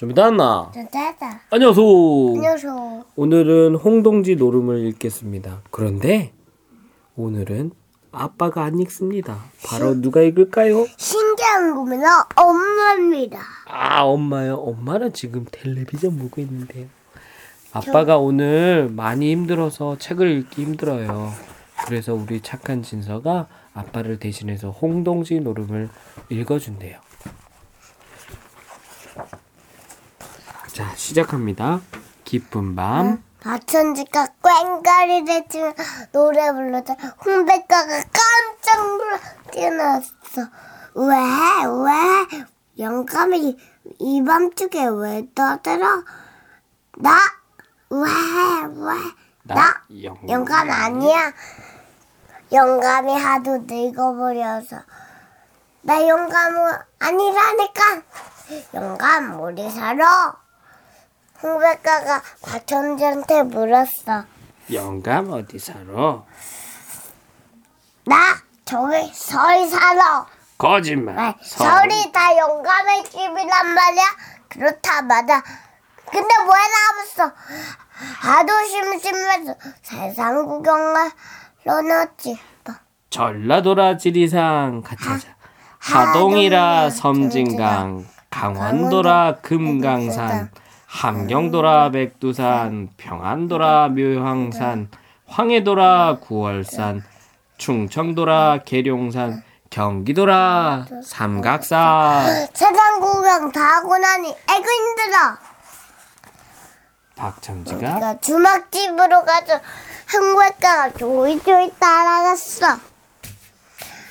준비됐나? 짜자자. 안녕하세요. 안녕하세요. 오늘은 홍동지 노름을 읽겠습니다. 그런데 오늘은 아빠가 안 읽습니다. 바로 누가 읽을까요? 신기한 고민은 엄마입니다. 아, 엄마요. 엄마는 지금 텔레비전 보고 있는데요. 아빠가 오늘 많이 힘들어서 책을 읽기 힘들어요. 그래서 우리 착한 진서가 아빠를 대신해서 홍동지 노름을 읽어준대요. 자, 시작합니다. 기쁜 밤. 박천지가 꽹가리를 치며 노래 불러자 홍백가가 깜짝 놀라 뛰어났어. 왜? 왜? 영감이 이 밤중에 왜 떠들어? 나? 왜? 왜? 나? 영- 영감 아니야. 영감이 하도 늙어버려서. 나 영감은 아니라니까. 영감 우리 살아. 홍백가가 과천지한테 물었어. 영감 어디 살아? 나 저기 서울 살아. 거짓말. 네, 서- 서울이 다 영감의 집이란 말이야. 그렇다 맞아. 근데 왜 나왔어? 하도 심심해서 세상 구경을 넣었지. 전라도라 지리산 같이 하자. 하동이라 섬진강, 강원도라 금강산, 함경도라 백두산, 평안도라 묘황산, 황해도라 구월산, 충청도라 계룡산, 경기도라 삼각산. 세상 구경 다 하고 나니 애고 힘들어. 박창지가 내가? 주막집으로 가서 흥국가가 조이조이 따라갔어.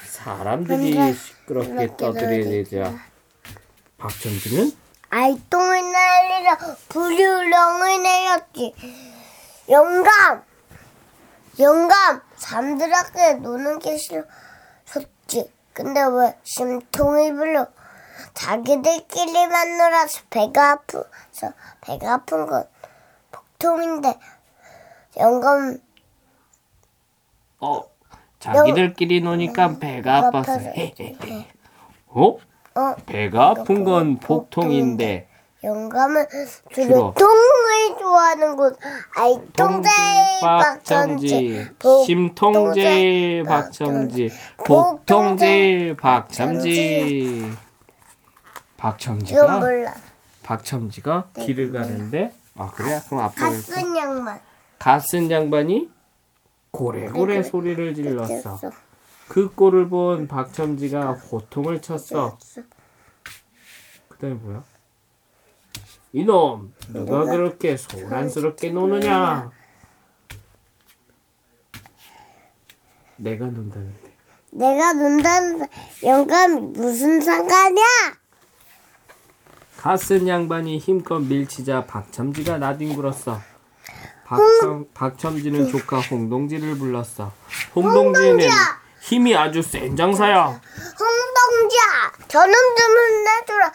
사람들이 시끄럽게 그렇게 떠들어대자. 박천지는 알똥을 날리려 불유령을 내렸지. 영감! 영감! 잠들었게 노는 게 싫었지. 근데 왜 심통이 불러? 자기들끼리만 놀아서 배가 아프서 배가 아픈 건 복통인데 영감 어 자기들끼리 노니까 배가 아파서. 어? 어 배가 아픈 건 복통인데 영감은 주로 주로 통을 좋아하는 곳. 알통제 박천지 박천지. 심통제 박천지 복통제. 박천지. 박천지가 몰라. 박천지가 길을 가는데? 아 그래? 그럼 아빠 갓쓴 양말 갓쓴 양반이 고래고래 소리를 질렀어. 됐어. 그 꼴을 본 박첨지가 호통을 쳤어. 그 다음에 뭐야? 이놈, 누가 그렇게 소란스럽게 노느냐? 내가 논다는데. 내가 논다는 영감이 무슨 상관이야 갓쓴 양반이 힘껏 밀치자 박첨지가 나뒹굴었어. 박첨, 박첨지는 조카 홍동지를 불렀어. 홍동지는 홍동지야! 힘이 아주 센 장사야. 홍동지야 저놈 좀 혼내주라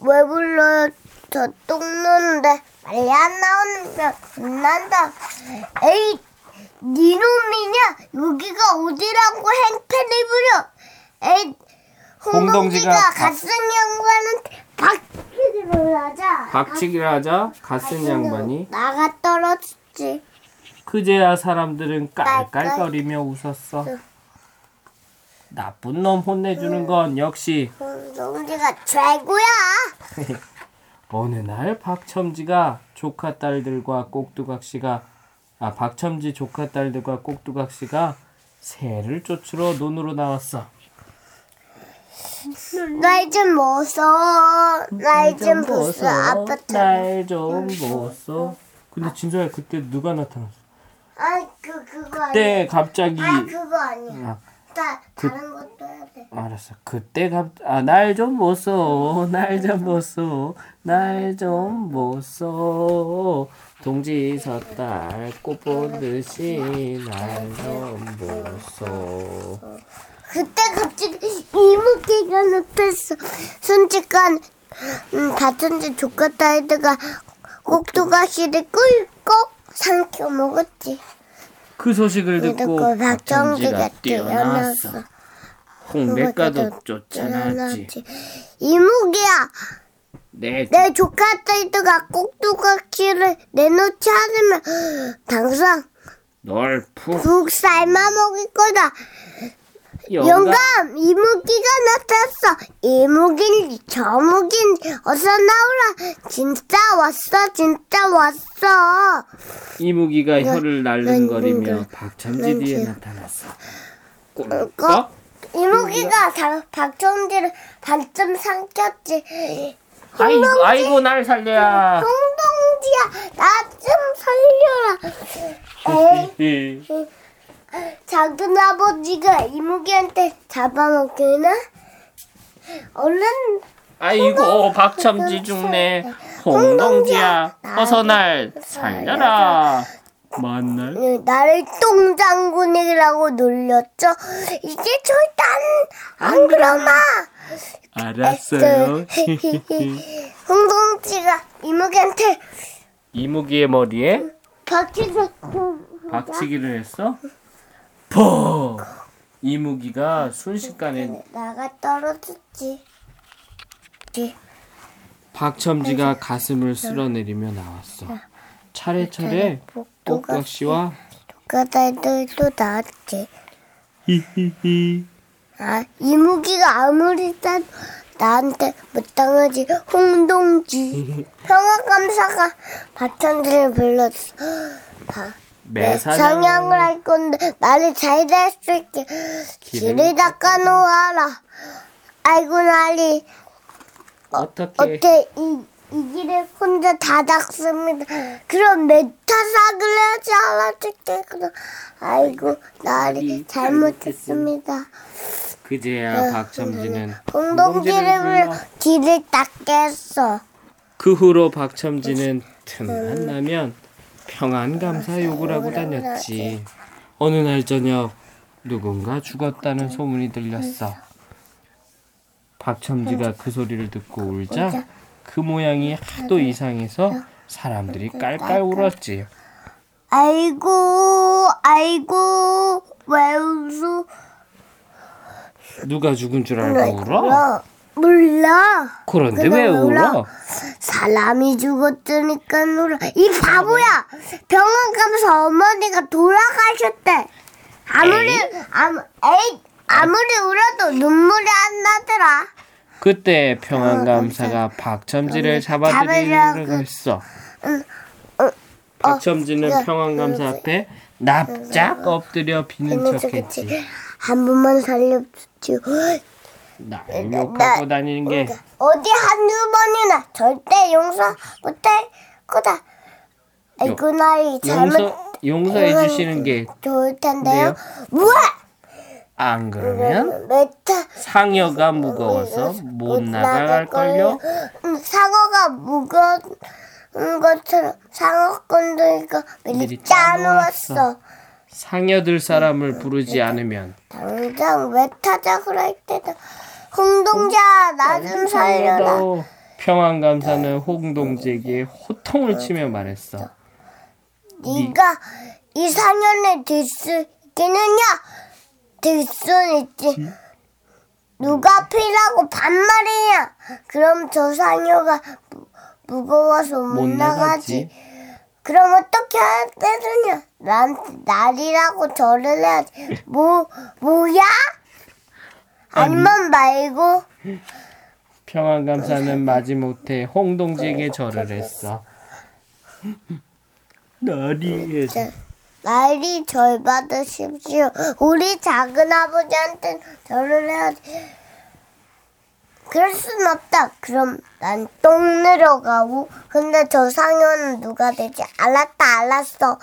왜 불러? 저 똥누는데 빨리 안 나오면 혼난다. 에이 니놈이냐? 여기가 어디라고 행패를 부려? 에이 홍동지가 갓쓴 양반한테 박치기를 하자. 박치기를 하자? 갓쓴 양반이? 나가 떨어졌지. 그제야 사람들은 깔깔거리며 웃었어. 나쁜 놈 혼내주는 건 역시 홍동지가 최고야 어느 날 박첨지가 조카 딸들과 꼭두각시가 아 박첨지 조카 딸들과 꼭두각시가 새를 쫓으러 논으로 나왔어. 날 좀 보소 날 좀 보소 아빠처럼 날좀 보소. 근데 진서야 그때 누가 나타났어? 아, 그, 그거 아니야. 그때 갑자기 아, 그거 아니야. 아, 나, 다른 것도 해야 돼. 알았어. 그때 갑, 아, 날좀 보소. 날좀 보소. 날좀 보소. 동지 섰달 꽃 보듯이 날좀 보소. 그때 갑자기 이모티가 나타났어. 순직한, 음, 다천지 조카 딸들가 꼭두가시를 꿀꺽 삼켜 먹었지. 그 소식을 듣고 듣고 박정지가 뛰어나왔어. 홍백가도 쫓아났지. 이모기야, 내내 조카 딸들가 꼭두각시를 내놓지 않으면 당장 널푹푹 삶아 먹을 거다. 영감 이무기가 나타났어. 이무긴 저무긴 어서 나오라. 진짜 왔어 진짜 왔어. 이무기가 혀를 날름거리며 난 박첨지 난 뒤에 나타났어. 어? 꿀꺽 이무기가 다- 박정지를 반쯤 삼켰지. 아이고 아이고 날 살려야. 홍동지야 나 좀 살려라. 작은 아버지가 이무기한테 잡아먹기나? 얼른 아이고 박첨지 죽네. 홍동지야 어서 날 살려라. 만날 어, 나를 똥장군이라고 놀렸죠? 이제 절대 안, 안 그러마! 알았어요. 홍동지가 이무기한테 이무기의 머리에 박치기를 했어. 퍽 이무기가 순식간에 나가 떨어졌지. 박첨지가 가슴을 쓸어내리며 나왔어. 차례차례 똑각시와 가다들도 나왔지. 히히히 아, 이무기가 아무리 다 나한테 못 당하지. 홍동지. 평화감사가 박찬지를 불렀어. 봐. 상향을 할 건데 나를 잘 됐을게. 길을 닦아놓아라. 아이고 나리 어떻게 어때 이, 이 길을 혼자 다 닦습니다. 그럼 메타삭을 하지 않았을게. 그럼 아이고 나리 잘못했습니다. 그제야 박첨지는 홍동지를 불러 불러. 길을 닦게 했어. 그 후로 박첨지는 틈만 나면 평안 감사 욕을 하고 다녔지. 어느 날 저녁 누군가 죽었다는 소문이 들렸어. 박첨지가 그 소리를 듣고 울자 그 모양이 하도 이상해서 사람들이 깔깔 울었지. 아이고 아이고 왜 웃어? 누가 죽은 줄 알고 울어? 울어? 몰라. 그런데 왜 울어? 사람이 죽었으니까 울어. 이 바보야. 병원 가면서 어머니가 돌아가셨대. 아무리 에이? 아무 에이 아무리 울어도 눈물이 안 나더라. 그때 평안감사가 박첨지를 잡아들이려고 했어. 응, 어, 박첨지는 야, 평안감사. 앞에 납작 엎드려 비는 척했지. 한 번만 살려주지요. 날 욕하고 다니는 게 어디 한두 번이나 절대 용서 못할 거다. 아이고 나이 잘못 용서 용서해 주시는 게안 좋을 텐데요. 그래요? 왜? 그러면 메타 상여가 무거워서 못 나갈 걸요. 응, 상어가 무거운 것처럼 상어권도 이거 미리 짜놓았어. 상여들 사람을 부르지 않으면 당장 메타작을 할 때다. 홍동자 나 좀 살려라. 평안감사는 홍동지에게 호통을 치며 말했어. 네가 이 상현을 들 수 있겠느냐? 들 수는 있지. 누가 피라고 반말이냐? 그럼 저 상여가 무- 무거워서 못, 못 나가지. 나가지. 그럼 어떻게 되느냐? 난 날이라고 절을 해야지. 뭐 뭐야? 아니면 말고 평안감사는 마지못해 홍동지에게 절을 했어. 날이 날이 절 받으십시오. 우리 작은 아버지한테 절을 해야지. 그럴 순 없다. 그럼 난 똥 내려 가고. 근데 저 상현은 누가 되지? 알았다, 알았어.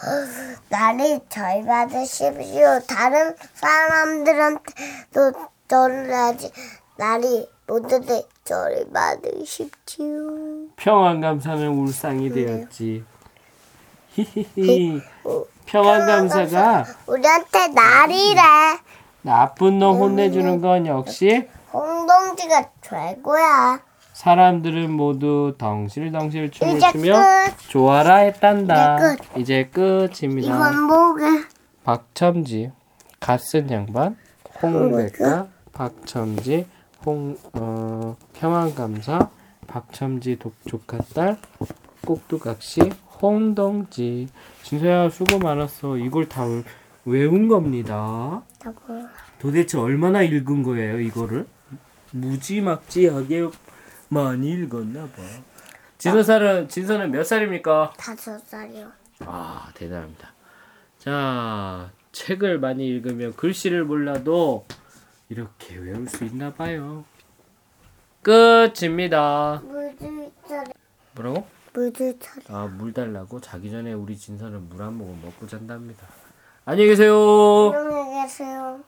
날이 절 받으십시오. 다른 사람들한테도 절을 해야지. 날이 모두들 절을 받으십시오. 평안감사는 울상이 되었지. 히히히. 평안감사가 우리한테 날이래. 나쁜 놈 혼내주는 건 역시 홍동지가 최고야. 사람들은 모두 덩실덩실 춤을 이제 추며 끝. 좋아라 했단다. 이제 이제 끝입니다. 이건 뭐게? 박첨지, 갓쓴 양반, 홍백가, 박첨지, 홍, 어, 평안감사, 박첨지 독조카 딸 꼭두각시 홍동지 진서야 수고 많았어 이걸 다 외- 외운 겁니다 도대체 얼마나 읽은 거예요 이거를 무지막지하게 많이 읽었나 봐 진서살은 진서는 몇 살입니까? 다섯 살이요. 아 대단합니다 자 책을 많이 읽으면 글씨를 몰라도 이렇게 외울 수 있나 봐요 끝입니다 물들 차례. 뭐라고? 물들 차례. 아, 물 달라고 자기 전에 우리 진서는 물 한 모금 먹고 잔답니다. 안녕히 계세요. 안녕히 계세요.